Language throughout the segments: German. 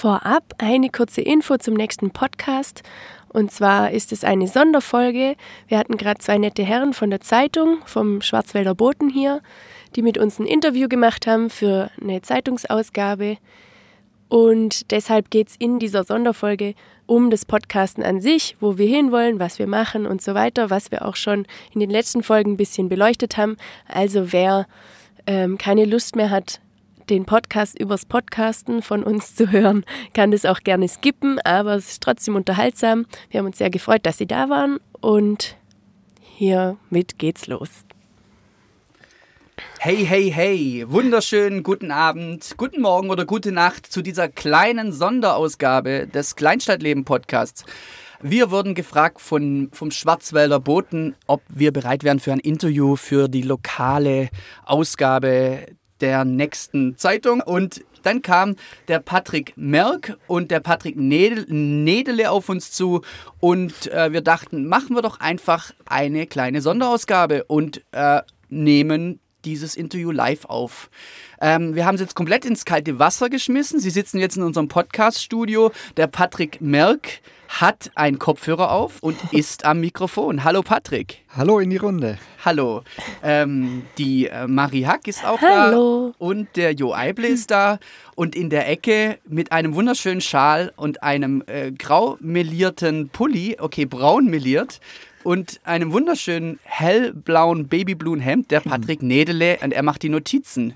Vorab eine kurze Info zum nächsten Podcast. Und zwar ist es eine Sonderfolge. Wir hatten gerade zwei nette Herren von der Zeitung, vom Schwarzwälder Boten hier, die mit uns ein Interview gemacht haben für eine Zeitungsausgabe. Und deshalb geht es in dieser Sonderfolge um das Podcasten an sich, wo wir hinwollen, was wir machen und so weiter, was wir auch schon in den letzten Folgen ein bisschen beleuchtet haben. Also wer ähm, keine Lust mehr hat, den Podcast übers Podcasten von uns zu hören, kann das auch gerne skippen, aber es ist trotzdem unterhaltsam. Wir haben uns sehr gefreut, dass Sie da waren und hiermit geht's los. Hey, hey, hey, wunderschönen guten Abend, guten Morgen oder gute Nacht zu dieser kleinen Sonderausgabe des Kleinstadtleben-Podcasts. Wir wurden gefragt von, vom Schwarzwälder Boten, ob wir bereit wären für ein Interview für die lokale Ausgabe der nächsten Zeitung. Und dann kam der Patrick Merck und der Patrick Nedele auf uns zu und äh, wir dachten, machen wir doch einfach eine kleine Sonderausgabe und äh, nehmen dieses Interview live auf. Ähm, wir haben es jetzt komplett ins kalte Wasser geschmissen. Sie sitzen jetzt in unserem Podcast-Studio. Der Patrick Merck hat einen Kopfhörer auf und ist am Mikrofon. Hallo Patrick. Hallo in die Runde. Hallo. Ähm, die äh, Marie Hack ist auch Hallo. da. Und der Jo Eible ist da. Und in der Ecke mit einem wunderschönen Schal und einem äh, grau melierten Pulli, okay, braun meliert, und einem wunderschönen hellblauen babyblumen Hemd, der Patrick Nedele, und er macht die Notizen.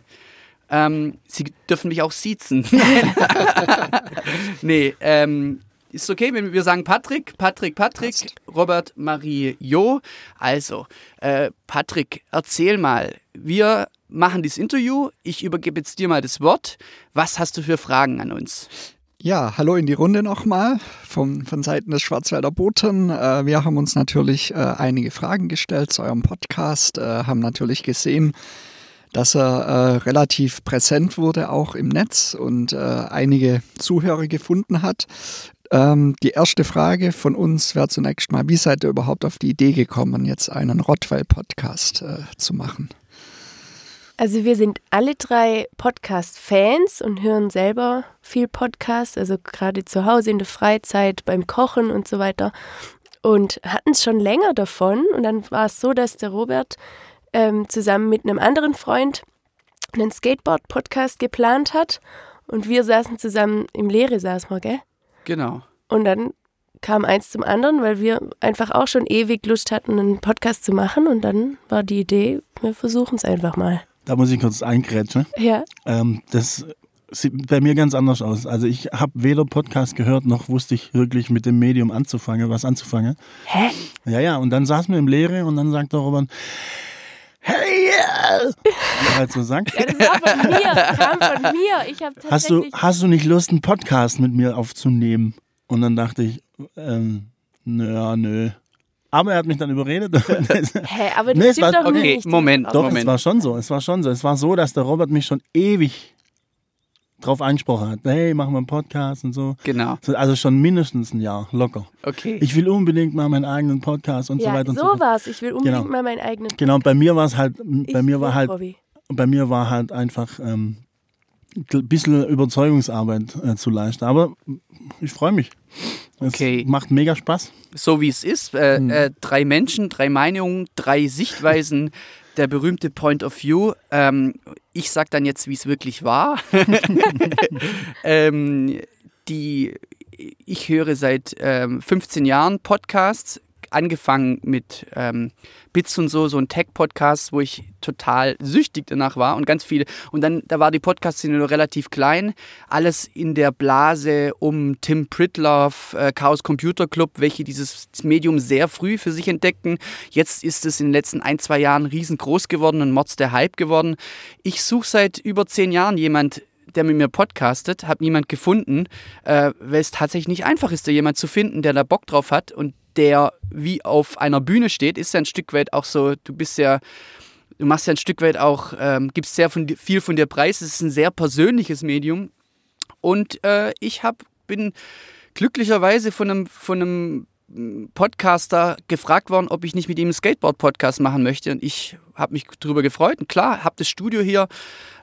Ähm, Sie dürfen mich auch siezen. nee, ähm, ist okay, wenn wir sagen Patrick, Patrick, Patrick, Passt. Robert, Marie, Jo. Also, äh, Patrick, erzähl mal. Wir machen dieses Interview. Ich übergebe jetzt dir mal das Wort. Was hast du für Fragen an uns? Ja, hallo in die Runde nochmal von, von Seiten des Schwarzwälder Boten. Äh, wir haben uns natürlich äh, einige Fragen gestellt zu eurem Podcast, äh, haben natürlich gesehen, dass er äh, relativ präsent wurde, auch im Netz und äh, einige Zuhörer gefunden hat. Ähm, die erste Frage von uns wäre zunächst mal, wie seid ihr überhaupt auf die Idee gekommen, jetzt einen Rottweil-Podcast äh, zu machen? Also wir sind alle drei Podcast-Fans und hören selber viel Podcast, also gerade zu Hause in der Freizeit, beim Kochen und so weiter. Und hatten es schon länger davon. Und dann war es so, dass der Robert ähm, zusammen mit einem anderen Freund einen Skateboard-Podcast geplant hat. Und wir saßen zusammen im Leere, saß mal, gell? Genau. Und dann kam eins zum anderen, weil wir einfach auch schon ewig Lust hatten, einen Podcast zu machen. Und dann war die Idee, wir versuchen es einfach mal. Da muss ich kurz eingrätschen. Ja. Ähm, das sieht bei mir ganz anders aus. Also ich habe weder Podcast gehört, noch wusste ich wirklich mit dem Medium anzufangen, was anzufangen. Hä? Ja, ja, und dann saßen wir im Leere und dann sagt der Robert, hey, yeah! Wie halt so sagt. Ja, das war von mir, kam von mir. Ich habe Hast du, hast du nicht Lust, einen Podcast mit mir aufzunehmen? Und dann dachte ich, ähm, naja, nö. Aber er hat mich dann überredet. Hä, aber das Nee, stimmt war- doch Okay, nicht. Moment, Doch, Moment. es war schon so. Es war schon so. Es war so, dass der Robert mich schon ewig drauf angesprochen hat. Hey, machen wir einen Podcast und so. Genau. So, Also schon mindestens ein Jahr, locker. Okay. Ich will unbedingt mal meinen eigenen Podcast und so ja, weiter und so so fort. war's. Ich will unbedingt Genau. mal meinen eigenen. Genau, und bei mir war es halt, bei Ich mir war halt, Hobby. bei mir war halt einfach ähm, ein bisschen Überzeugungsarbeit äh, zu leisten. Aber ich freue mich. Es Okay. macht mega Spaß. so wie es ist. Äh, Hm. äh, drei Menschen, drei Meinungen, drei Sichtweisen, der berühmte Point of View. Ähm, ich sag dann jetzt, wie es wirklich war. ähm, die, ich höre seit ähm, 15 Jahren Podcasts, angefangen mit ähm, Bits und so, so ein Tech-Podcast, wo ich total süchtig danach war und ganz viele. Und dann, da war die Podcast-Szene nur relativ klein. Alles in der Blase um Tim Pritloff, äh, Chaos Computer Club, welche dieses Medium sehr früh für sich entdeckten. Jetzt ist es in den letzten ein, zwei Jahren riesengroß geworden und Mods der Hype geworden. Ich suche seit über zehn Jahren jemand, der mit mir podcastet, habe niemand gefunden, äh, weil es tatsächlich nicht einfach ist, da jemand zu finden, der da Bock drauf hat und der wie auf einer Bühne steht, ist ja ein Stück weit auch so, du bist ja, du machst ja ein Stück weit auch, ähm, gibst sehr von, viel von dir preis, es ist ein sehr persönliches Medium und äh, ich hab, bin glücklicherweise von einem, von einem mm, Podcaster gefragt worden, ob ich nicht mit ihm einen Skateboard-Podcast machen möchte. Und ich habe mich darüber gefreut. Und klar, habe das Studio hier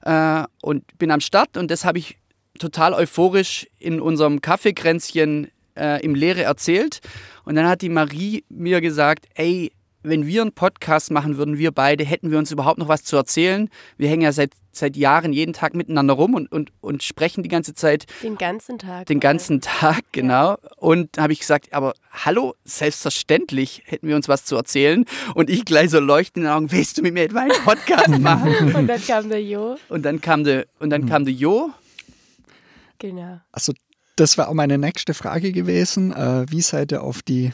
äh, und bin am Start. Und das habe ich total euphorisch in unserem Kaffeekränzchen äh, im Leere erzählt. Und dann hat die Marie mir gesagt, ey, wenn wir einen Podcast machen würden, wir beide, hätten wir uns überhaupt noch was zu erzählen. Wir hängen ja seit, seit Jahren jeden Tag miteinander rum und, und, und sprechen die ganze Zeit. Den ganzen Tag. Den ganzen Tag, genau. Ja. Und habe ich gesagt, aber hallo, selbstverständlich hätten wir uns was zu erzählen. Und ich gleich so leuchtend in den Augen, willst du mit mir etwa einen Podcast machen? und dann kam der Jo. Und dann kam der, und dann mhm. kam der Jo. Genau. Also das war auch meine nächste Frage gewesen. Äh, wie seid ihr auf die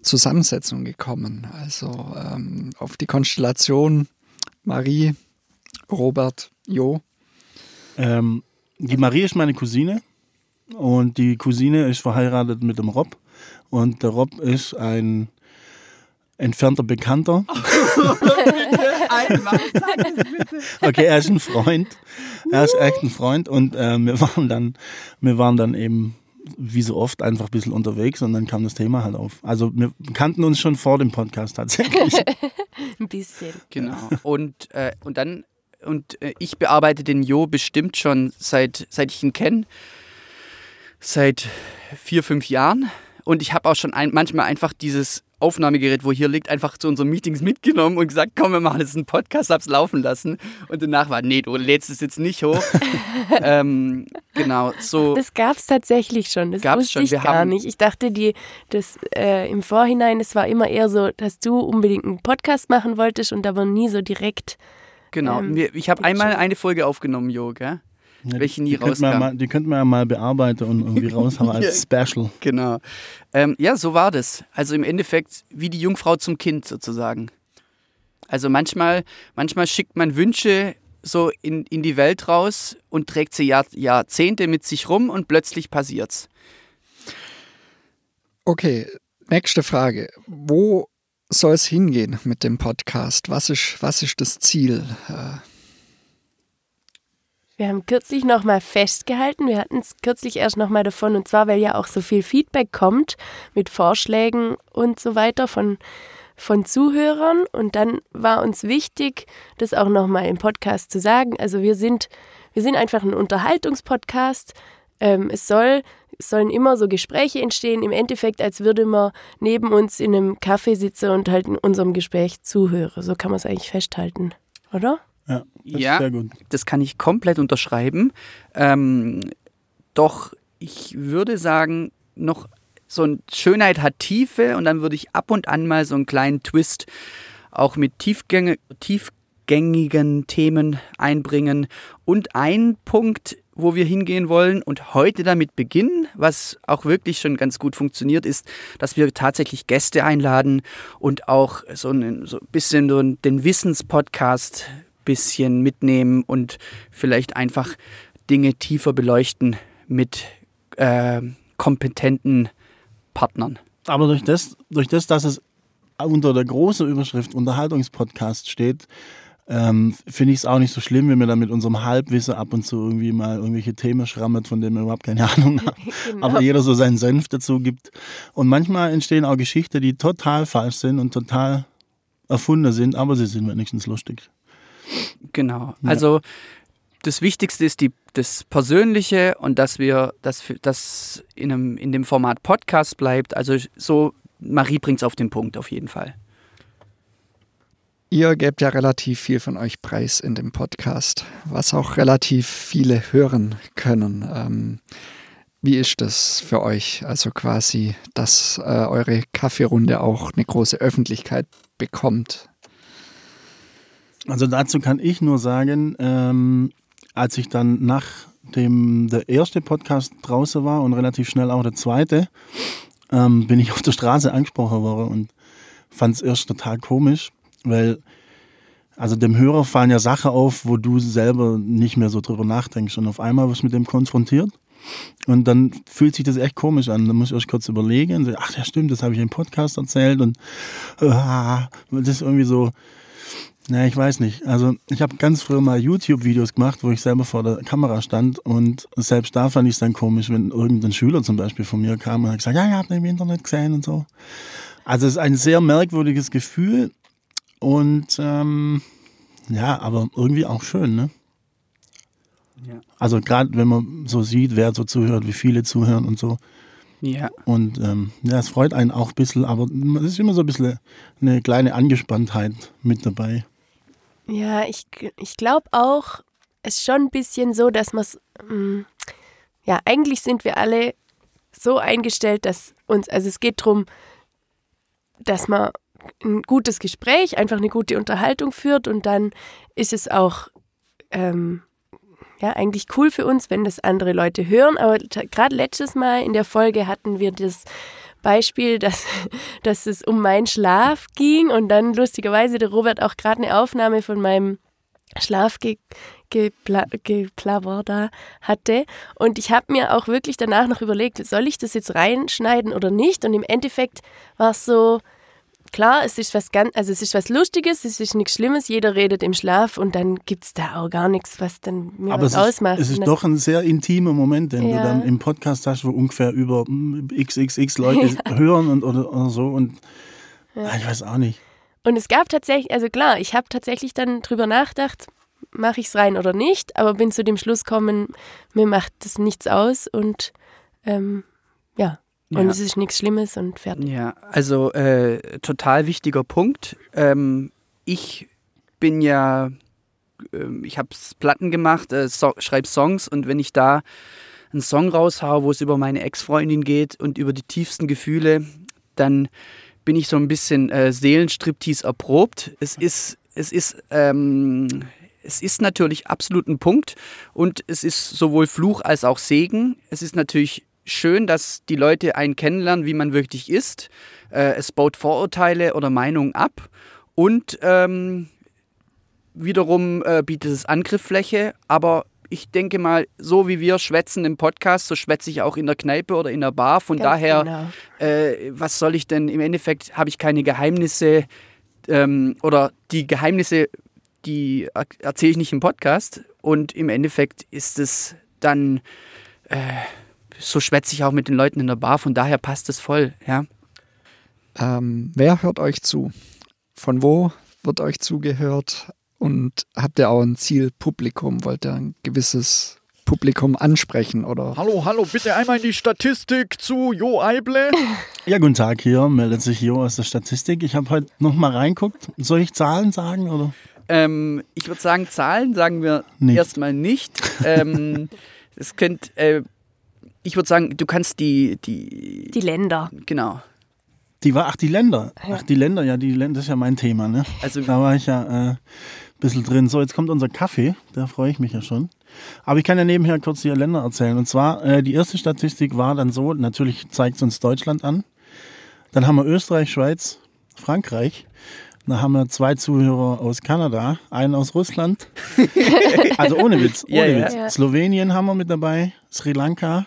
Zusammensetzung gekommen? Also ähm, auf die Konstellation Marie, Robert, Jo? Ähm, die Marie ist meine Cousine und die Cousine ist verheiratet mit dem Rob und der Rob ist ein entfernter Bekannter. Okay, er ist ein Freund. Er ist echt ein Freund und äh, wir waren dann, wir waren dann eben wie so oft einfach ein bisschen unterwegs und dann kam das Thema halt auf. Also wir kannten uns schon vor dem Podcast tatsächlich. ein bisschen. Genau. Und, äh, und dann, und äh, ich bearbeite den Jo bestimmt schon seit, seit ich ihn kenne. Seit vier, fünf Jahren. Und ich habe auch schon ein, manchmal einfach dieses Aufnahmegerät, wo hier liegt, einfach zu unseren Meetings mitgenommen und gesagt, komm, wir machen jetzt einen Podcast, hab's laufen lassen. Und danach war, nee, du lädst es jetzt nicht hoch. ähm, genau, so. Das gab es tatsächlich schon. Das gab's wusste schon. ich wir gar nicht. Ich dachte, die, das äh, im Vorhinein, es war immer eher so, dass du unbedingt einen Podcast machen wolltest und aber nie so direkt. Genau, ähm, ich habe einmal eine Folge aufgenommen, Jo, gell? Ja, welche nie rauskam. Mal, die könnten wir ja mal bearbeiten und irgendwie raushauen als Special. Genau. Ähm, ja, so war das. Also im Endeffekt wie die Jungfrau zum Kind sozusagen. Also manchmal, manchmal schickt man Wünsche so in, in die Welt raus und trägt sie Jahr, Jahrzehnte mit sich rum und plötzlich passiert's. Okay, nächste Frage. Wo soll es hingehen mit dem Podcast? Was ist, was ist das Ziel? Äh, wir haben kürzlich nochmal festgehalten, wir hatten es kürzlich erst nochmal davon, und zwar, weil ja auch so viel Feedback kommt mit Vorschlägen und so weiter von, von Zuhörern. Und dann war uns wichtig, das auch nochmal im Podcast zu sagen. Also wir sind, wir sind einfach ein Unterhaltungspodcast. Ähm, es soll es sollen immer so Gespräche entstehen, im Endeffekt, als würde man neben uns in einem Café sitzen und halt in unserem Gespräch zuhören. So kann man es eigentlich festhalten, oder? Ja, das ja, sehr gut. Das kann ich komplett unterschreiben. Ähm, doch ich würde sagen, noch so ein Schönheit hat Tiefe und dann würde ich ab und an mal so einen kleinen Twist auch mit Tiefgänge, tiefgängigen Themen einbringen. Und ein Punkt, wo wir hingehen wollen und heute damit beginnen, was auch wirklich schon ganz gut funktioniert, ist, dass wir tatsächlich Gäste einladen und auch so ein, so ein bisschen so den Wissenspodcast bisschen mitnehmen und vielleicht einfach Dinge tiefer beleuchten mit äh, kompetenten Partnern. Aber durch das, durch das, dass es unter der großen Überschrift Unterhaltungspodcast steht, ähm, finde ich es auch nicht so schlimm, wenn wir da mit unserem Halbwissen ab und zu irgendwie mal irgendwelche Themen schrammen, von denen wir überhaupt keine Ahnung haben. genau. Aber jeder so seinen Senf dazu gibt. Und manchmal entstehen auch Geschichten, die total falsch sind und total erfunden sind, aber sie sind wenigstens lustig. Genau. Ja. Also das Wichtigste ist die, das Persönliche und dass wir, dass das in, einem, in dem Format Podcast bleibt. Also so, Marie bringt es auf den Punkt auf jeden Fall. Ihr gebt ja relativ viel von euch preis in dem Podcast, was auch relativ viele hören können. Ähm, wie ist das für euch? Also quasi, dass äh, eure Kaffeerunde auch eine große Öffentlichkeit bekommt. Also dazu kann ich nur sagen, ähm, als ich dann nachdem der erste Podcast draußen war und relativ schnell auch der zweite, ähm, bin ich auf der Straße angesprochen worden und fand es erst total komisch, weil also dem Hörer fallen ja Sachen auf, wo du selber nicht mehr so drüber nachdenkst und auf einmal wirst mit dem konfrontiert und dann fühlt sich das echt komisch an. Da muss ich erst kurz überlegen. Ach ja, stimmt, das habe ich im Podcast erzählt und äh, das ist irgendwie so, na, ich weiß nicht. Also ich habe ganz früher mal YouTube-Videos gemacht, wo ich selber vor der Kamera stand und selbst da fand ich es dann komisch, wenn irgendein Schüler zum Beispiel von mir kam und hat gesagt, ja, ihr habt ihn im Internet gesehen und so. Also es ist ein sehr merkwürdiges Gefühl und ähm, ja, aber irgendwie auch schön, ne? Ja. Also gerade wenn man so sieht, wer so zuhört, wie viele zuhören und so. Ja. Und ähm, ja, es freut einen auch ein bisschen, aber es ist immer so ein bisschen eine kleine Angespanntheit mit dabei. Ja, ich, ich glaube auch, es ist schon ein bisschen so, dass man es, ja, eigentlich sind wir alle so eingestellt, dass uns, also es geht darum, dass man ein gutes Gespräch, einfach eine gute Unterhaltung führt und dann ist es auch ähm, ja, eigentlich cool für uns, wenn das andere Leute hören. Aber gerade letztes Mal in der Folge hatten wir das Beispiel, dass, dass es um meinen Schlaf ging und dann lustigerweise der Robert auch gerade eine Aufnahme von meinem Schlafgeplabber da hatte. Und ich habe mir auch wirklich danach noch überlegt, soll ich das jetzt reinschneiden oder nicht? Und im Endeffekt war es so, klar, es ist was ganz, also es ist was Lustiges, es ist nichts Schlimmes, jeder redet im Schlaf und dann gibt es da auch gar nichts, was dann mir Aber was es ist, ausmacht. es ist Und doch ein sehr intimer Moment, den Ja. du dann im Podcast hast, wo ungefähr über xxx Leute hören und oder, oder so. Und ah, ich weiß auch nicht. Und es gab tatsächlich, also klar, ich habe tatsächlich dann drüber nachgedacht, mache ich es rein oder nicht, aber bin zu dem Schluss gekommen, mir macht das nichts aus und ähm, ja. Und Ja. es ist nichts Schlimmes und fertig. Ja, also äh, total wichtiger Punkt. Ähm, ich bin ja, ähm, ich habe Platten gemacht, äh, so, schreibe Songs und wenn ich da einen Song raushau, wo es über meine Ex-Freundin geht und über die tiefsten Gefühle, dann bin ich so ein bisschen äh, Seelenstriptease erprobt. Es ist, es ist, ähm, es ist natürlich absolut ein Punkt und es ist sowohl Fluch als auch Segen. Es ist natürlich schön, dass die Leute einen kennenlernen, wie man wirklich ist. Äh, es baut Vorurteile oder Meinungen ab und ähm, wiederum äh, bietet es Angriffsfläche, aber ich denke mal, so wie wir schwätzen im Podcast, so schwätze ich auch in der Kneipe oder in der Bar. Von Ganz daher, genau. äh, was soll ich denn? Im Endeffekt habe ich keine Geheimnisse ähm, oder die Geheimnisse, die er erzähle ich nicht im Podcast. Und im Endeffekt ist es dann, äh, so schwätze ich auch mit den Leuten in der Bar. Von daher passt es voll, ja. Ähm, wer hört euch zu? Von wo wird euch zugehört? Und habt ihr auch ein Zielpublikum? Wollt ihr ein gewisses Publikum ansprechen? Oder Hallo, hallo, bitte einmal in die Statistik zu Jo Eible. Ja, guten Tag, hier meldet sich Jo aus der Statistik. Ich habe heute noch mal reinguckt. Soll ich Zahlen sagen? Oder? Ähm, ich würde sagen, Zahlen sagen wir Nicht. erstmal nicht. ähm, es könnt, äh, ich würde sagen, du kannst die, die, Die Länder. genau. Die war, ach, die Länder. Ach, die Länder, ja, die Länder, das ist ja mein Thema, ne? Also Da war ich ja äh, ein bisschen drin. So, jetzt kommt unser Kaffee, da freue ich mich ja schon. Aber ich kann ja nebenher kurz die Länder erzählen. Und zwar, äh, die erste Statistik war dann so, natürlich zeigt es uns Deutschland an. Dann haben wir Österreich, Schweiz, Frankreich. Dann haben wir zwei Zuhörer aus Kanada, einen aus Russland. also ohne Witz, ohne Ja, ja. Witz. Ja. Slowenien haben wir mit dabei, Sri Lanka,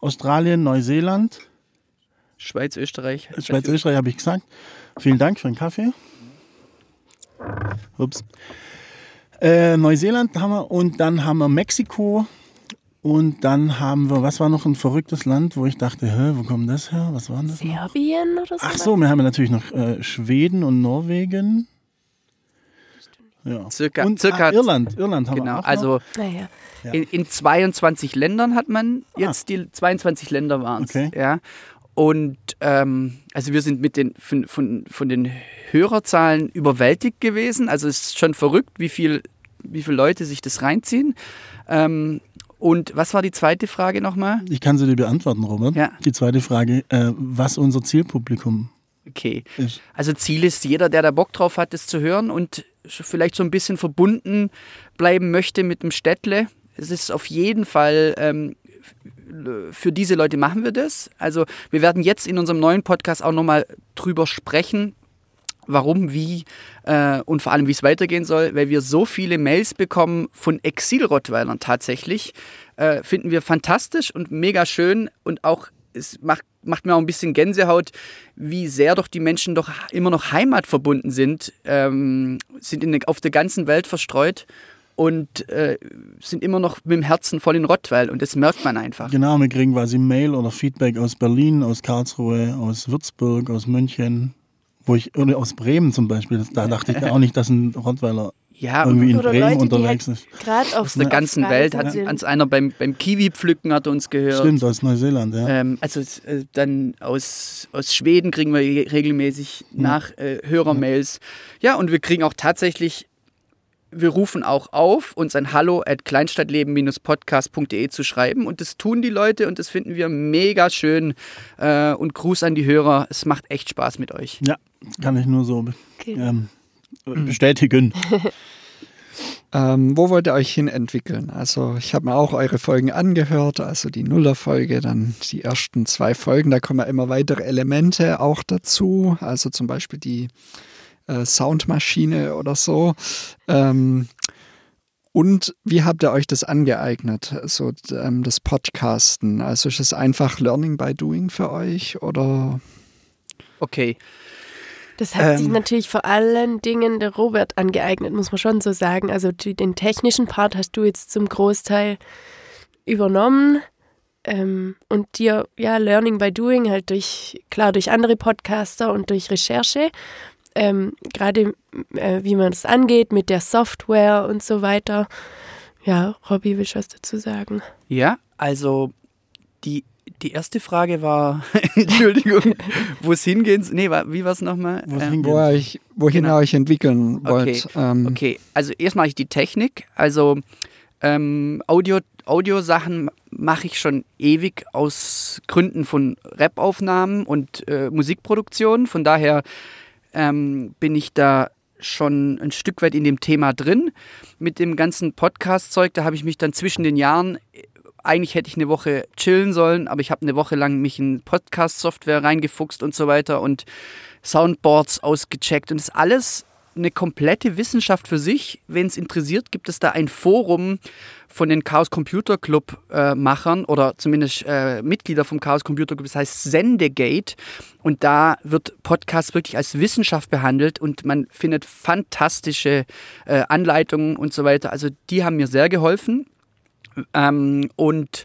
Australien, Neuseeland. Schweiz, Österreich. Schweiz, Österreich habe ich gesagt. Vielen Dank für den Kaffee. Ups. Äh, Neuseeland haben wir und dann haben wir Mexiko und dann haben wir, was war noch ein verrücktes Land, wo ich dachte, hä, wo kommt das her? Was war das? noch? Serbien oder so? Ach so, wir haben natürlich noch äh, Schweden und Norwegen. Ja. Circa- und circa- ah, Irland. Irland haben wir Genau, auch noch. also Naja. Ja. in, in 22 Ländern hat man jetzt die 22 Länder waren es. Okay. Ja. Und ähm, also wir sind mit den von, von, von den Hörerzahlen überwältigt gewesen. Also es ist schon verrückt, wie viel, wie viele Leute sich das reinziehen. Ähm, und was war die zweite Frage nochmal? Ich kann sie dir beantworten, Robert. Ja. Die zweite Frage, äh, was unser Zielpublikum Okay. ist. Also Ziel ist, jeder, der da Bock drauf hat, das zu hören und vielleicht so ein bisschen verbunden bleiben möchte mit dem Städtle. Es ist auf jeden Fall, ähm, für diese Leute machen wir das. Also wir werden jetzt in unserem neuen Podcast auch nochmal drüber sprechen, warum, wie äh, und vor allem, wie es weitergehen soll, weil wir so viele Mails bekommen von Exil-Rottweilern tatsächlich. Äh, finden wir fantastisch und mega schön und auch es macht, macht mir auch ein bisschen Gänsehaut, wie sehr doch die Menschen doch immer noch heimatverbunden sind, ähm, sind in, auf der ganzen Welt verstreut und äh, sind immer noch mit dem Herzen voll in Rottweil und das merkt man einfach. Genau, wir kriegen quasi Mail oder Feedback aus Berlin, aus Karlsruhe, aus Würzburg, aus München, wo ich, oder aus Bremen zum Beispiel, da dachte ich ja auch nicht, dass ein Rottweiler Ja, irgendwie in Bremen Leute, unterwegs halt ist. gerade auf aus der ganzen auf Welt. Hat uns einer beim, beim Kiwi-Pflücken hat uns gehört. Stimmt, aus Neuseeland, ja. Ähm, also äh, dann aus, aus Schweden kriegen wir regelmäßig nach äh, Hörermails. Ja, und wir kriegen auch tatsächlich, wir rufen auch auf, uns ein Hallo at kleinstadtleben-podcast.de zu schreiben. Und das tun die Leute und das finden wir mega schön. Äh, und Gruß an die Hörer. Es macht echt Spaß mit euch. Ja, kann ich nur so be- Okay. ähm, bestätigen. Ähm, wo wollt ihr euch hin entwickeln? Also ich habe mir auch eure Folgen angehört, also die Nuller-Folge, dann die ersten zwei Folgen, da kommen ja immer weitere Elemente auch dazu, also zum Beispiel die äh, Soundmaschine oder so. Ähm, und wie habt ihr euch das angeeignet, so ähm, das Podcasten? Also ist es einfach Learning by Doing für euch oder? Okay. Das hat sich Ähm. natürlich vor allen Dingen der Robert angeeignet, muss man schon so sagen. Also die, den technischen Part hast du jetzt zum Großteil übernommen ähm, und dir, ja, Learning by Doing, halt durch, klar, durch andere Podcaster und durch Recherche. Ähm, Gerade äh, wie man es angeht mit der Software und so weiter. Ja, Robby, willst du was dazu sagen? Ja, also die, die erste Frage war, Entschuldigung, wo es hingehen soll. Nee, wie war es nochmal? Ähm. Wo euch, wohin Genau. ihr euch entwickeln wollt? Okay, Ähm, Okay, also erst mache ich die Technik. Also ähm, Audio, Audiosachen mache ich schon ewig aus Gründen von Rap-Aufnahmen und äh, Musikproduktion. Von daher ähm, bin ich da schon ein Stück weit in dem Thema drin. Mit dem ganzen Podcast-Zeug, da habe ich mich dann zwischen den Jahren, äh, eigentlich hätte ich eine Woche chillen sollen, aber ich habe eine Woche lang mich in Podcast-Software reingefuchst und so weiter und Soundboards ausgecheckt und das alles eine komplette Wissenschaft für sich. Wenn es interessiert, gibt es da ein Forum von den Chaos Computer Club äh, Machern oder zumindest äh, Mitglieder vom Chaos Computer Club, das heißt Sendegate. Und da wird Podcast wirklich als Wissenschaft behandelt und man findet fantastische äh, Anleitungen und so weiter. Also die haben mir sehr geholfen. Ähm, und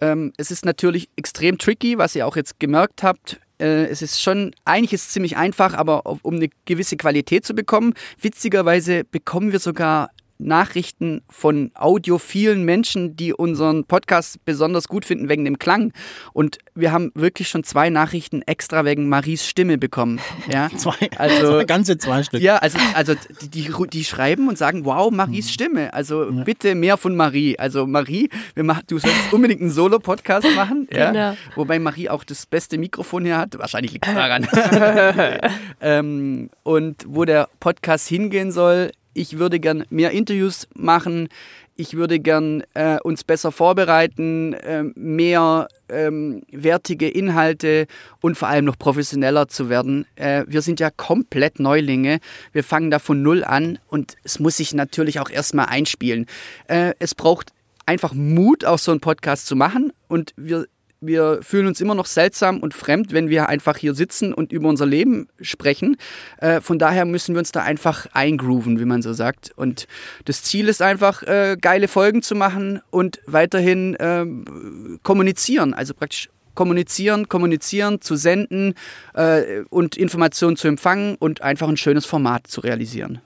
ähm, es ist natürlich extrem tricky, was ihr auch jetzt gemerkt habt. Äh, es ist schon, eigentlich ist es ziemlich einfach, aber um eine gewisse Qualität zu bekommen, witzigerweise bekommen wir sogar Nachrichten von audiophilen Menschen, die unseren Podcast besonders gut finden wegen dem Klang. Und wir haben wirklich schon zwei Nachrichten extra wegen Maries Stimme bekommen. Ja, Zwei, Also- zwei, ganze zwei Stück. ja, also, also die, die, die schreiben und sagen, wow, Maries Stimme. Also bitte mehr von Marie. Also Marie, wir machen, du sollst unbedingt einen Solo-Podcast machen. Ja? Genau. Wobei Marie auch das beste Mikrofon hier hat. Wahrscheinlich liegt es daran. ähm, und wo der Podcast hingehen soll, ich würde gern mehr Interviews machen. Ich würde gern äh, uns besser vorbereiten, ähm, mehr ähm, wertige Inhalte und vor allem noch professioneller zu werden. Äh, wir sind ja komplett Neulinge. Wir fangen da von null an und es muss sich natürlich auch erstmal einspielen. Äh, es braucht einfach Mut, auch so einen Podcast zu machen und wir wir fühlen uns immer noch seltsam und fremd, wenn wir einfach hier sitzen und über unser Leben sprechen. Äh, von daher müssen wir uns da einfach eingrooven, wie man so sagt. Und das Ziel ist einfach, äh, geile Folgen zu machen und weiterhin ähm, kommunizieren. Also praktisch kommunizieren, kommunizieren, zu senden äh, und Informationen zu empfangen und einfach ein schönes Format zu realisieren.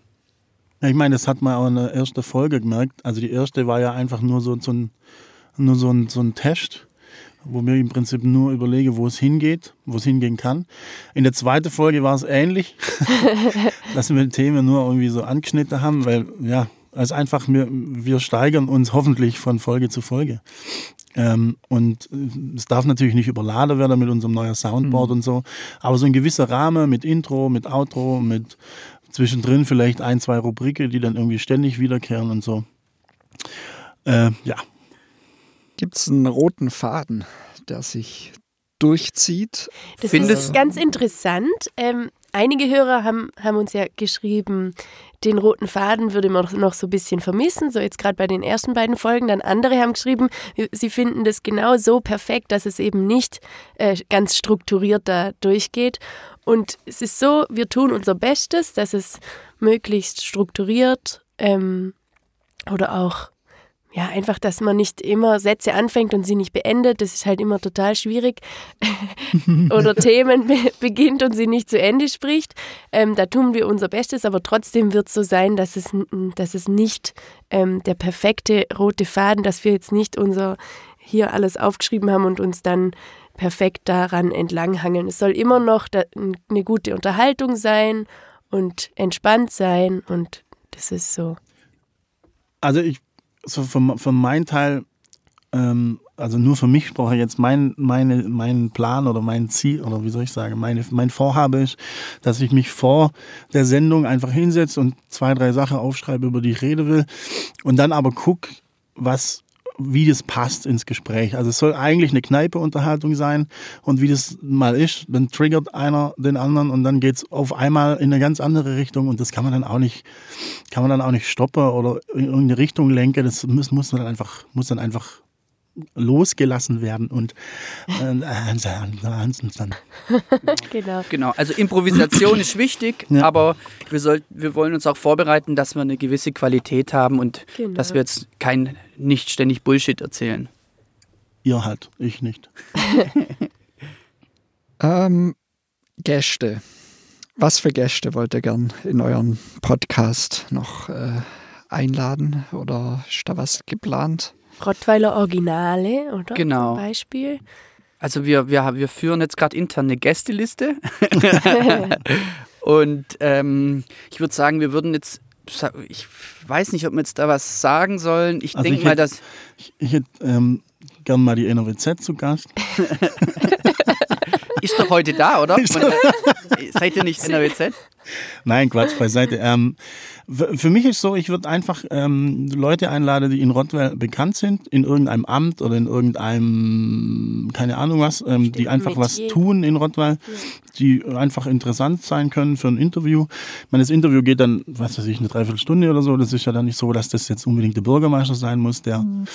Ja, ich meine, das hat man auch in der ersten Folge gemerkt. Also die erste war ja einfach nur so, so, ein, nur so, ein, so ein Test, wo mir im Prinzip nur überlege, wo es hingeht, wo es hingehen kann. In der zweiten Folge war es ähnlich, dass wir Themen nur irgendwie so angeschnitten haben, weil ja, also einfach wir, wir steigern uns hoffentlich von Folge zu Folge. Ähm, und äh, es darf natürlich nicht überladen werden mit unserem neuen Soundboard und so, aber so ein gewisser Rahmen mit Intro, mit Outro, mit zwischendrin vielleicht ein, zwei Rubriken, die dann irgendwie ständig wiederkehren und so. Äh, ja, Gibt es einen roten Faden, der sich durchzieht? Das Findest- ist ganz interessant. Ähm, einige Hörer haben, haben uns ja geschrieben, den roten Faden würde man noch so ein bisschen vermissen, so jetzt gerade bei den ersten beiden Folgen. Dann andere haben geschrieben, sie finden das genau so perfekt, dass es eben nicht äh, ganz strukturiert da durchgeht. Und es ist so, wir tun unser Bestes, dass es möglichst strukturiert ähm, oder auch ja, einfach, dass man nicht immer Sätze anfängt und sie nicht beendet. Das ist halt immer total schwierig. Oder Themen be beginnt und sie nicht zu Ende spricht. Ähm, da tun wir unser Bestes, aber trotzdem wird es so sein, dass es, dass es nicht ähm, der perfekte rote Faden, dass wir jetzt nicht unser hier alles aufgeschrieben haben und uns dann perfekt daran entlanghangeln. Es soll immer noch da, eine gute Unterhaltung sein und entspannt sein und das ist so. Also ich so für, für meinen Teil, ähm, also nur für mich sprach jetzt mein, meine, mein Plan oder mein Ziel oder wie soll ich sagen, meine, mein Vorhabe ist, dass ich mich vor der Sendung einfach hinsetze und zwei, drei Sachen aufschreibe, über die ich reden will und dann aber guck, was wie das passt ins Gespräch. Also es soll eigentlich eine Kneipe-Unterhaltung sein und wie das mal ist, dann triggert einer den anderen und dann geht es auf einmal in eine ganz andere Richtung und das kann man dann auch nicht, kann man dann auch nicht stoppen oder in irgendeine Richtung lenken. Das muss, muss dann einfach, muss dann einfach losgelassen werden und äh, genau. genau. Also Improvisation ist wichtig, ja. aber wir, soll, wir wollen uns auch vorbereiten, dass wir eine gewisse Qualität haben und genau. dass wir jetzt kein nicht ständig Bullshit erzählen. Ihr halt, ich nicht. ähm, Gäste. Was für Gäste wollt ihr gern in euren Podcast noch äh, einladen oder ist da was geplant? Rottweiler Originale, oder? Genau. Zum Beispiel. Also wir, wir, wir führen jetzt gerade intern eine Gästeliste. Und ähm, ich würde sagen, wir würden jetzt, ich weiß nicht, ob wir jetzt da was sagen sollen. Ich also denke mal, dass... Ich, ich hätte ähm, gern mal die NRWZ zu Gast. Ist doch heute da, oder? Seid ihr nicht NRWZ? Nein, Quatsch beiseite. Ähm, für mich ist so, ich würde einfach ähm, Leute einladen, die in Rottweil bekannt sind, in irgendeinem Amt oder in irgendeinem, keine Ahnung was, ähm, die einfach was tun in Rottweil, die einfach interessant sein können für ein Interview. Ich meine, das Interview geht dann, was weiß ich, eine Dreiviertelstunde oder so. Das ist ja dann nicht so, dass das jetzt unbedingt der Bürgermeister sein muss, der mhm.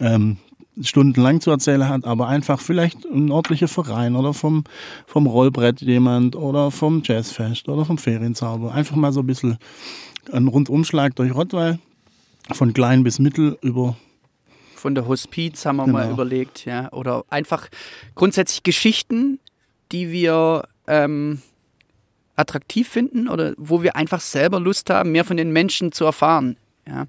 ähm, stundenlang zu erzählen hat, aber einfach vielleicht ein ordentlicher Verein oder vom, vom Rollbrett jemand oder vom Jazzfest oder vom Ferienzauber. Einfach mal so ein bisschen ein Rundumschlag durch Rottweil, von klein bis mittel über von der Hospiz haben wir genau. mal überlegt, ja. Oder einfach grundsätzlich Geschichten, die wir ähm, attraktiv finden oder wo wir einfach selber Lust haben, mehr von den Menschen zu erfahren. Ja.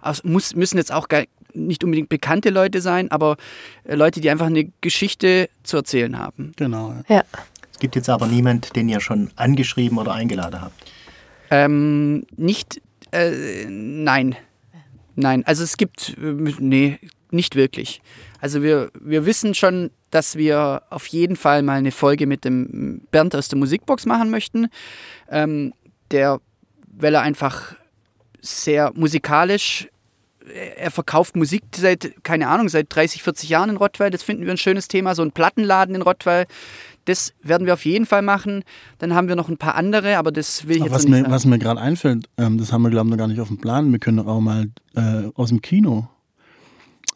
Also muss, müssen jetzt auch nicht unbedingt bekannte Leute sein, aber äh, Leute, die einfach eine Geschichte zu erzählen haben. Genau. Ja. Es gibt jetzt aber niemand, den ihr schon angeschrieben oder eingeladen habt. Ähm, nicht, äh, nein. Nein, also es gibt, äh, nee, nicht wirklich. Also wir, wir wissen schon, dass wir auf jeden Fall mal eine Folge mit dem Bernd aus der Musikbox machen möchten. Ähm, der, weil er einfach sehr musikalisch, er verkauft Musik seit, keine Ahnung, seit 30, 40 Jahren in Rottweil. Das finden wir ein schönes Thema. So ein Plattenladen in Rottweil, das werden wir auf jeden Fall machen. Dann haben wir noch ein paar andere, aber das will ich jetzt was nicht mir, sagen. Was mir gerade einfällt, ähm, das haben wir, glaube ich, noch gar nicht auf dem Plan. Wir können auch mal äh, aus dem Kino.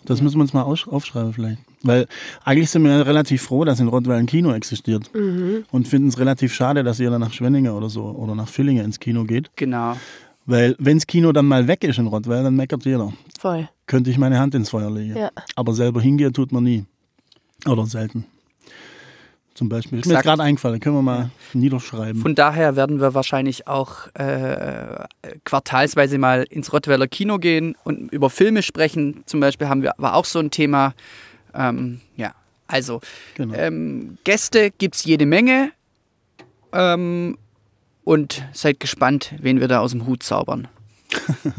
Das müssen wir uns mal aufschreiben vielleicht. Weil eigentlich sind wir relativ froh, dass in Rottweil ein Kino existiert. Mhm. Und finden es relativ schade, dass ihr dann nach Schwenningen oder so oder nach Villingen ins Kino geht. Genau. Weil wenn das Kino dann mal weg ist in Rottweil, dann meckert jeder. Voll. Könnte ich meine Hand ins Feuer legen. Ja. Aber selber hingehen tut man nie. Oder selten. Zum Beispiel. Ist mir gerade eingefallen, können wir mal niederschreiben. Von daher werden wir wahrscheinlich auch äh, quartalsweise mal ins Rottweiler Kino gehen und über Filme sprechen. Zum Beispiel haben wir, war auch so ein Thema. Ähm, ja, also genau. ähm, Gäste gibt es jede Menge. Ähm, und seid gespannt, wen wir da aus dem Hut zaubern.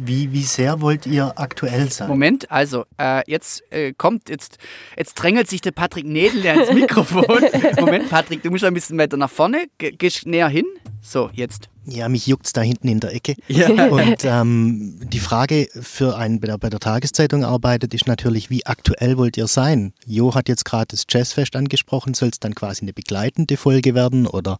Wie, wie sehr wollt ihr aktuell sein? Moment, also äh, jetzt äh, kommt, jetzt, jetzt drängelt sich der Patrick Nädel ans Mikrofon. Moment, Patrick, du musst ein bisschen weiter nach vorne. Ge gehst näher hin. So, jetzt. Ja, mich juckt es da hinten in der Ecke. Ja. Und ähm, die Frage für einen, der bei der Tageszeitung arbeitet, ist natürlich, wie aktuell wollt ihr sein? Jo hat jetzt gerade das Jazzfest angesprochen. Soll es dann quasi eine begleitende Folge werden oder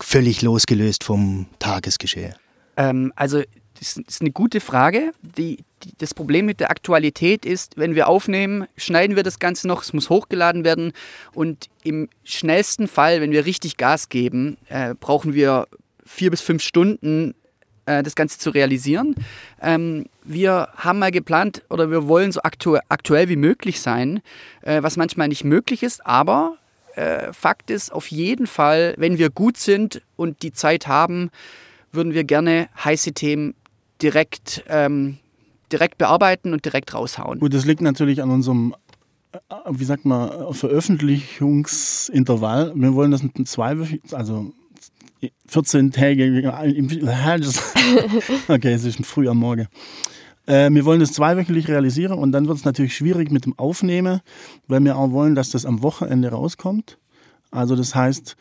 völlig losgelöst vom Tagesgeschehen? Ähm, also das ist eine gute Frage. Die, die, das Problem mit der Aktualität ist, wenn wir aufnehmen, schneiden wir das Ganze noch, es muss hochgeladen werden und im schnellsten Fall, wenn wir richtig Gas geben, äh, brauchen wir vier bis fünf Stunden äh, das Ganze zu realisieren. Ähm, wir haben mal geplant oder wir wollen so aktu aktuell wie möglich sein, äh, was manchmal nicht möglich ist, aber äh, Fakt ist auf jeden Fall, wenn wir gut sind und die Zeit haben, würden wir gerne heiße Themen direkt, ähm, direkt bearbeiten und direkt raushauen. Gut, das liegt natürlich an unserem, wie sagt man, Veröffentlichungsintervall. Wir wollen das mit zwei, also 14 Tage. Okay, es ist früh am Morgen. Äh, wir wollen das zweiwöchentlich realisieren und dann wird es natürlich schwierig mit dem Aufnehmen, weil wir auch wollen, dass das am Wochenende rauskommt. Also das heißt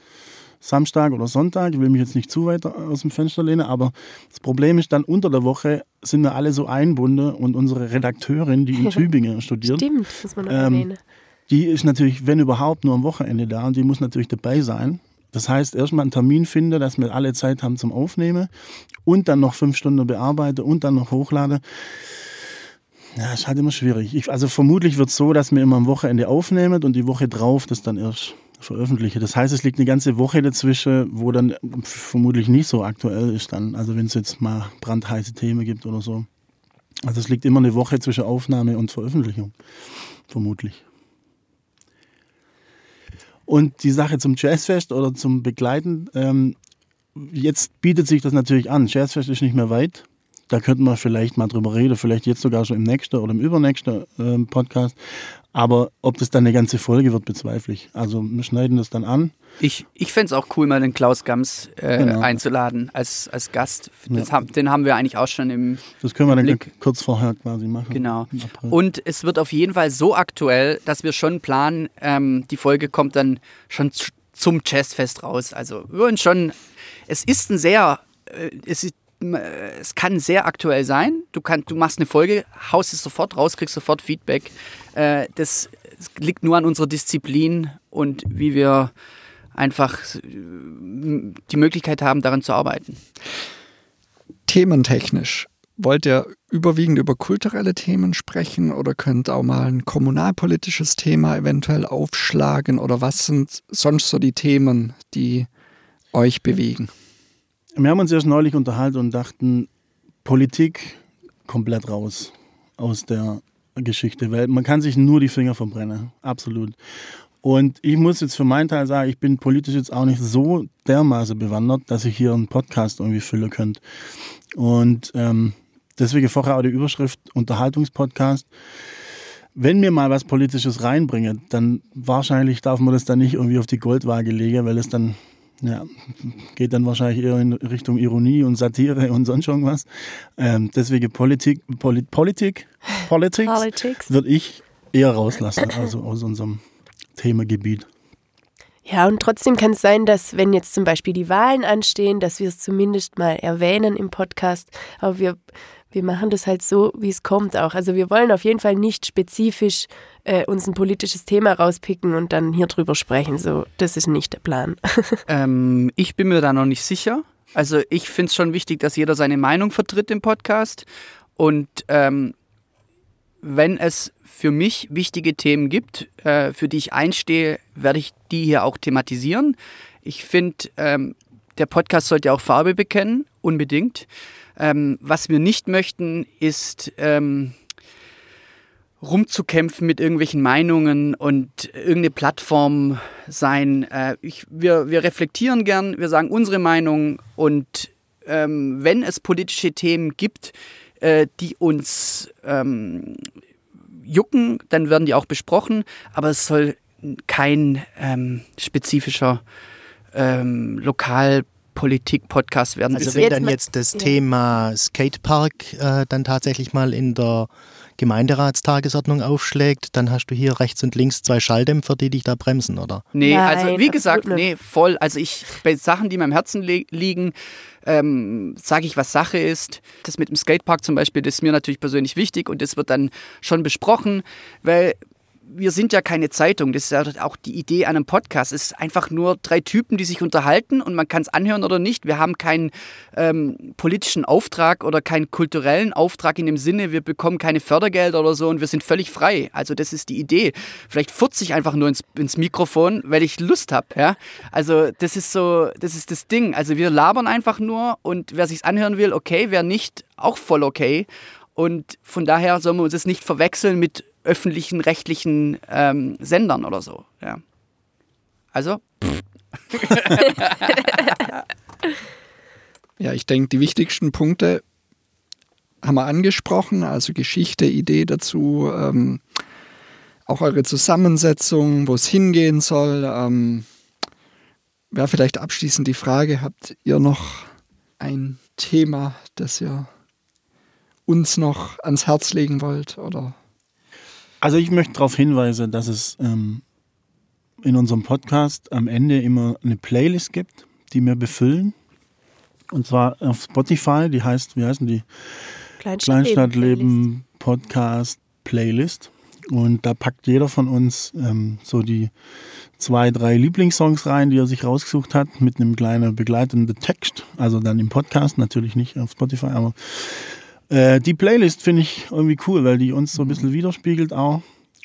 Samstag oder Sonntag, ich will mich jetzt nicht zu weit aus dem Fenster lehnen, aber das Problem ist dann unter der Woche sind wir alle so einbunden und unsere Redakteurin, die in Tübingen studiert, Stimmt, muss man noch ähm, erwähnen. die ist natürlich, wenn überhaupt, nur am Wochenende da und die muss natürlich dabei sein. Das heißt, erstmal einen Termin finden, dass wir alle Zeit haben zum Aufnehmen und dann noch fünf Stunden bearbeiten und dann noch hochladen. Ja, ist halt immer schwierig. Ich, also vermutlich wird es so, dass wir immer am Wochenende aufnehmen und die Woche drauf das dann erst veröffentliche. Das heißt, es liegt eine ganze Woche dazwischen, wo dann vermutlich nicht so aktuell ist dann. Also wenn es jetzt mal brandheiße Themen gibt oder so. Also es liegt immer eine Woche zwischen Aufnahme und Veröffentlichung. Vermutlich. Und die Sache zum Jazzfest oder zum Begleiten, ähm, jetzt bietet sich das natürlich an. Jazzfest ist nicht mehr weit. Da könnten wir vielleicht mal drüber reden, vielleicht jetzt sogar schon im nächsten oder im übernächsten äh, Podcast. Aber ob das dann eine ganze Folge wird, bezweifle ich. Also wir schneiden das dann an. Ich, ich fände es auch cool, mal den Klaus Gams äh, Genau. einzuladen als, als Gast. Ja. haben, den haben wir eigentlich auch schon im, Das können wir dann Blick. kurz vorher quasi machen. Genau. Und es wird auf jeden Fall so aktuell, dass wir schon planen, ähm, die Folge kommt dann schon zum Jazzfest raus. Also wir wollen schon, es ist ein sehr, äh, es, ist, es kann sehr aktuell sein. Du, kann, du machst eine Folge, haust es sofort raus, kriegst sofort Feedback. Äh, das, das liegt nur an unserer Disziplin und wie wir einfach äh, die Möglichkeit haben, daran zu arbeiten. Thementechnisch, wollt ihr überwiegend über kulturelle Themen sprechen oder könnt auch mal ein kommunalpolitisches Thema eventuell aufschlagen oder was sind sonst so die Themen, die euch bewegen? Wir haben uns erst neulich unterhalten und dachten, Politik komplett raus aus der Geschichte, weil man kann sich nur die Finger verbrennen, absolut. Und ich muss jetzt für meinen Teil sagen, ich bin politisch jetzt auch nicht so dermaßen bewandert, dass ich hier einen Podcast irgendwie füllen könnte. Und ähm, deswegen vorher auch die Überschrift Unterhaltungspodcast. Wenn wir mal was Politisches reinbringen, dann wahrscheinlich darf man das dann nicht irgendwie auf die Goldwaage legen, weil es dann ja, geht dann wahrscheinlich eher in Richtung Ironie und Satire und sonst irgendwas. Ähm, deswegen Politik, Poli Politik, Politics, Politics. würde ich eher rauslassen, also aus unserem Themengebiet. Ja, und trotzdem kann es sein, dass wenn jetzt zum Beispiel die Wahlen anstehen, dass wir es zumindest mal erwähnen im Podcast. Aber wir, wir machen das halt so, wie es kommt auch. Also wir wollen auf jeden Fall nicht spezifisch äh, uns ein politisches Thema rauspicken und dann hier drüber sprechen. So, das ist nicht der Plan. Ähm, ich bin mir da noch nicht sicher. Also ich finde es schon wichtig, dass jeder seine Meinung vertritt im Podcast. Und ähm, wenn es für mich wichtige Themen gibt, äh, für die ich einstehe, werde ich die hier auch thematisieren. Ich finde, ähm, der Podcast sollte auch Farbe bekennen, unbedingt. Ähm, was wir nicht möchten, ist ähm, rumzukämpfen mit irgendwelchen Meinungen und irgendeine Plattform sein. Äh, ich, wir, wir reflektieren gern, wir sagen unsere Meinung und ähm, wenn es politische Themen gibt, äh, die uns ähm, jucken, dann werden die auch besprochen, aber es soll kein ähm, spezifischer ähm, Lokalpolitik-Podcast werden. Also wenn jetzt dann jetzt das ja. Thema Skatepark äh, dann tatsächlich mal in der Gemeinderatstagesordnung aufschlägt, dann hast du hier rechts und links zwei Schalldämpfer, die dich da bremsen, oder? Nee, Nein, also wie gesagt, nee, voll. Also ich, bei Sachen, die mir am Herzen li liegen, ähm, sage ich, was Sache ist. Das mit dem Skatepark zum Beispiel, das ist mir natürlich persönlich wichtig und das wird dann schon besprochen, weil wir sind ja keine Zeitung. Das ist ja auch die Idee an einem Podcast. Es ist einfach nur drei Typen, die sich unterhalten und man kann es anhören oder nicht. Wir haben keinen ähm, politischen Auftrag oder keinen kulturellen Auftrag in dem Sinne, wir bekommen keine Fördergelder oder so und wir sind völlig frei. Also das ist die Idee. Vielleicht furze ich einfach nur ins, ins Mikrofon, weil ich Lust habe. Ja? Also das ist so, das ist das Ding. Also wir labern einfach nur und wer sich's anhören will, okay, wer nicht, auch voll okay. Und von daher sollen wir uns das nicht verwechseln mit öffentlichen, rechtlichen ähm, Sendern oder so. Ja. Also. ja, ich denke, die wichtigsten Punkte haben wir angesprochen, also Geschichte, Idee dazu, ähm, auch eure Zusammensetzung, wo es hingehen soll. Ähm, ja, vielleicht abschließend die Frage, habt ihr noch ein Thema, das ihr uns noch ans Herz legen wollt? Oder? Also ich möchte darauf hinweisen, dass es ähm, in unserem Podcast am Ende immer eine Playlist gibt, die wir befüllen. Und zwar auf Spotify, die heißt, wie heißen die? Kleinstadtleben Podcast Playlist. Und da packt jeder von uns ähm, so die zwei, drei Lieblingssongs rein, die er sich rausgesucht hat, mit einem kleinen begleitenden Text. Also dann im Podcast, natürlich nicht auf Spotify, aber äh, die Playlist finde ich irgendwie cool, weil die uns so ein bisschen widerspiegelt auch.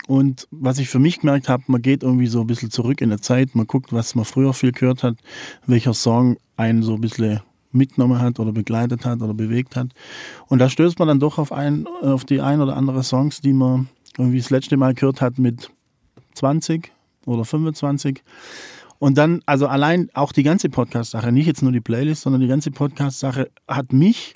Und was ich für mich gemerkt habe, man geht irgendwie so ein bisschen zurück in der Zeit, man guckt, was man früher viel gehört hat, welcher Song einen so ein bisschen mitgenommen hat oder begleitet hat oder bewegt hat. Und da stößt man dann doch auf, ein, auf die ein oder andere Songs, die man irgendwie das letzte Mal gehört hat mit 20 oder 25. Und dann, also allein auch die ganze Podcast-Sache, nicht jetzt nur die Playlist, sondern die ganze Podcast-Sache hat mich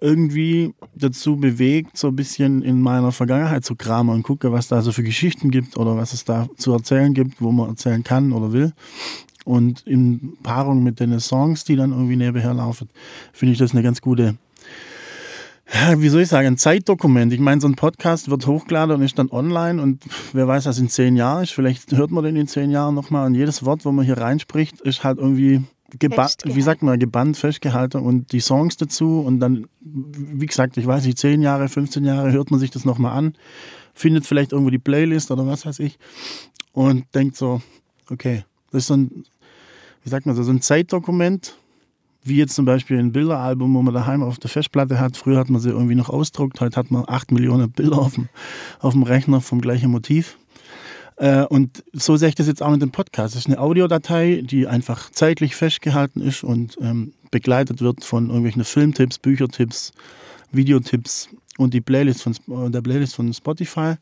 irgendwie dazu bewegt, so ein bisschen in meiner Vergangenheit zu kramen und gucke, was da so für Geschichten gibt oder was es da zu erzählen gibt, wo man erzählen kann oder will. Und in Paarung mit den Songs, die dann irgendwie nebenher laufen, finde ich das eine ganz gute, wie soll ich sagen, ein Zeitdokument. Ich meine, so ein Podcast wird hochgeladen und ist dann online und wer weiß, was in zehn Jahren ist. Vielleicht hört man den in zehn Jahren nochmal und jedes Wort, wo man hier reinspricht, ist halt irgendwie wie sagt man, gebannt, festgehalten und die Songs dazu und dann, wie gesagt, ich weiß nicht, 10 Jahre, 15 Jahre hört man sich das nochmal an, findet vielleicht irgendwo die Playlist oder was weiß ich und denkt so, okay, das ist so ein, wie sagt man so, so ein Zeitdokument, wie jetzt zum Beispiel ein Bilderalbum, wo man daheim auf der Festplatte hat. Früher hat man sie irgendwie noch ausdruckt, heute hat man 8 Millionen Bilder auf dem, auf dem Rechner vom gleichen Motiv. Äh, und so sehe ich das jetzt auch mit dem Podcast. Es ist eine Audiodatei, die einfach zeitlich festgehalten ist und ähm, begleitet wird von irgendwelchen Filmtipps, Büchertipps, Videotipps und die Playlist von, äh, der Playlist von Spotify.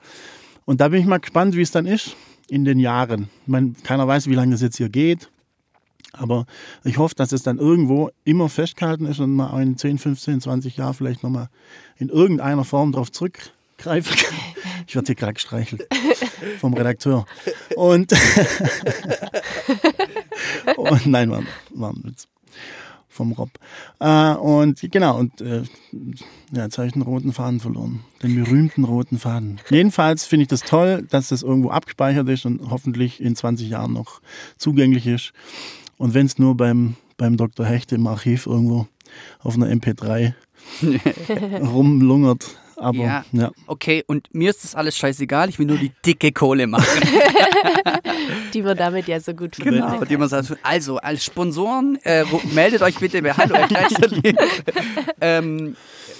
Und da bin ich mal gespannt, wie es dann ist in den Jahren. Ich meine, keiner weiß, wie lange das jetzt hier geht. Aber ich hoffe, dass es dann irgendwo immer festgehalten ist und man in 10, 15, 20 Jahren vielleicht nochmal in irgendeiner Form darauf zurückgreifen kann. Ich werde hier gerade gestreichelt vom Redakteur. Und, und nein, war, war ein Witz vom Rob. Äh, und genau, und äh, ja, jetzt habe ich den roten Faden verloren. Den berühmten roten Faden. Jedenfalls finde ich das toll, dass das irgendwo abgespeichert ist und hoffentlich in 20 Jahren noch zugänglich ist. Und wenn es nur beim, beim Dr. Hecht im Archiv irgendwo auf einer MP3 rumlungert, aber ja. ja. Okay, und mir ist das alles scheißegal, ich will nur die dicke Kohle machen. die wir damit ja so gut finden. Genau, die man sagt, also als Sponsoren, äh, meldet euch bitte bei Hallo ähm,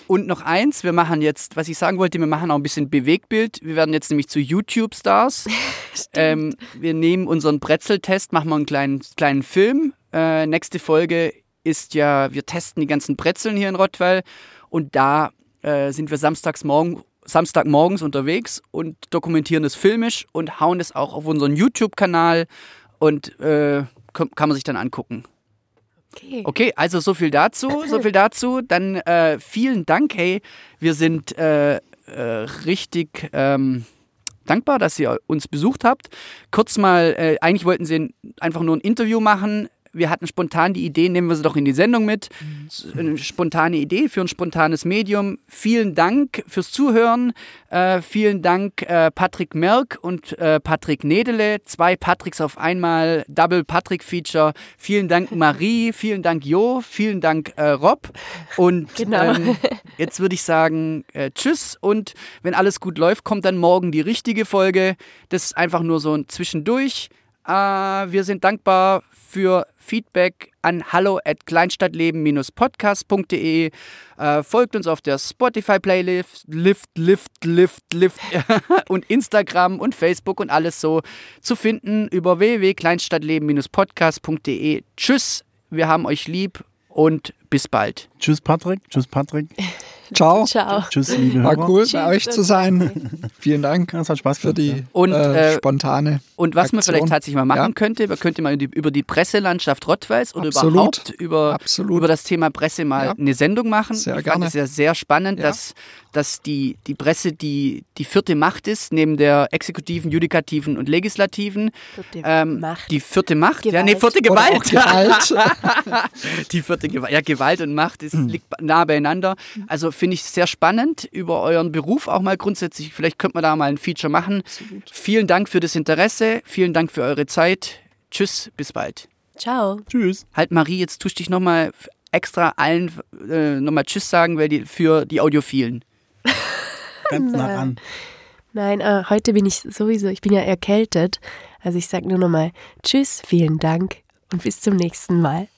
Und noch eins, wir machen jetzt, was ich sagen wollte, wir machen auch ein bisschen Bewegtbild. Wir werden jetzt nämlich zu YouTube-Stars. ähm, wir nehmen unseren Brezeltest, machen wir einen kleinen, kleinen Film. Äh, nächste Folge ist ja, wir testen die ganzen Brezeln hier in Rottweil und da äh, sind wir samstags morgen, Samstagmorgens unterwegs und dokumentieren es filmisch und hauen es auch auf unseren YouTube-Kanal und äh, kann man sich dann angucken. Okay. okay, also so viel dazu, so viel dazu. Dann äh, vielen Dank, hey. Wir sind äh, äh, richtig ähm, dankbar, dass ihr uns besucht habt. Kurz mal, äh, eigentlich wollten sie einfach nur ein Interview machen wir hatten spontan die Idee, nehmen wir sie doch in die Sendung mit. Eine spontane Idee für ein spontanes Medium. Vielen Dank fürs Zuhören. Äh, vielen Dank äh, Patrick Merck und äh, Patrick Nedele. Zwei Patricks auf einmal, Double Patrick Feature. Vielen Dank Marie, vielen Dank Jo, vielen Dank äh, Rob. Und Genau. ähm, jetzt würde ich sagen, äh, tschüss. Und wenn alles gut läuft, kommt dann morgen die richtige Folge. Das ist einfach nur so ein Zwischendurch. Äh, wir sind dankbar für Feedback an hallo at kleinstadtleben-podcast.de. Äh, folgt uns auf der Spotify-Playlist, Lift, Lift, Lift, Lift und Instagram und Facebook und alles so zu finden über www.kleinstadtleben-podcast.de. Tschüss, wir haben euch lieb und bis bald. Tschüss Patrick, tschüss Patrick, Ciao. Ciao. tschüss liebe War Hörer. cool, Tschüss bei euch zu sein. Vielen Dank es hat Spaß für die Und, äh, äh, spontane. Und was man Aktion. vielleicht tatsächlich mal machen Ja. könnte, man könnte mal über die Presselandschaft Rottweils oder Absolut. überhaupt über, Absolut. über das Thema Presse mal Ja. eine Sendung machen. Sehr ich gerne. fand es ja sehr spannend, Ja. dass, dass die, die Presse die, die vierte Macht ist, neben der exekutiven, judikativen und legislativen. Vierte Ähm, Macht. Die vierte Macht, ja, nee, Gewalt. vierte Gewalt. Gewalt. die vierte Gewalt. Ja, Gewalt und Macht ist, liegt nah beieinander. Also finde ich sehr spannend über euren Beruf auch mal grundsätzlich. Vielleicht könnte man da mal ein Feature machen. Vielen Dank für das Interesse. Vielen Dank für eure Zeit. Tschüss, bis bald. Ciao. Tschüss. Halt Marie, jetzt tust dich nochmal extra allen äh, nochmal Tschüss sagen, weil die, für die Audiophilen. Ganz nah an. Nein, äh, heute bin ich sowieso, ich bin ja erkältet. Also ich sage nur nochmal Tschüss, vielen Dank und bis zum nächsten Mal.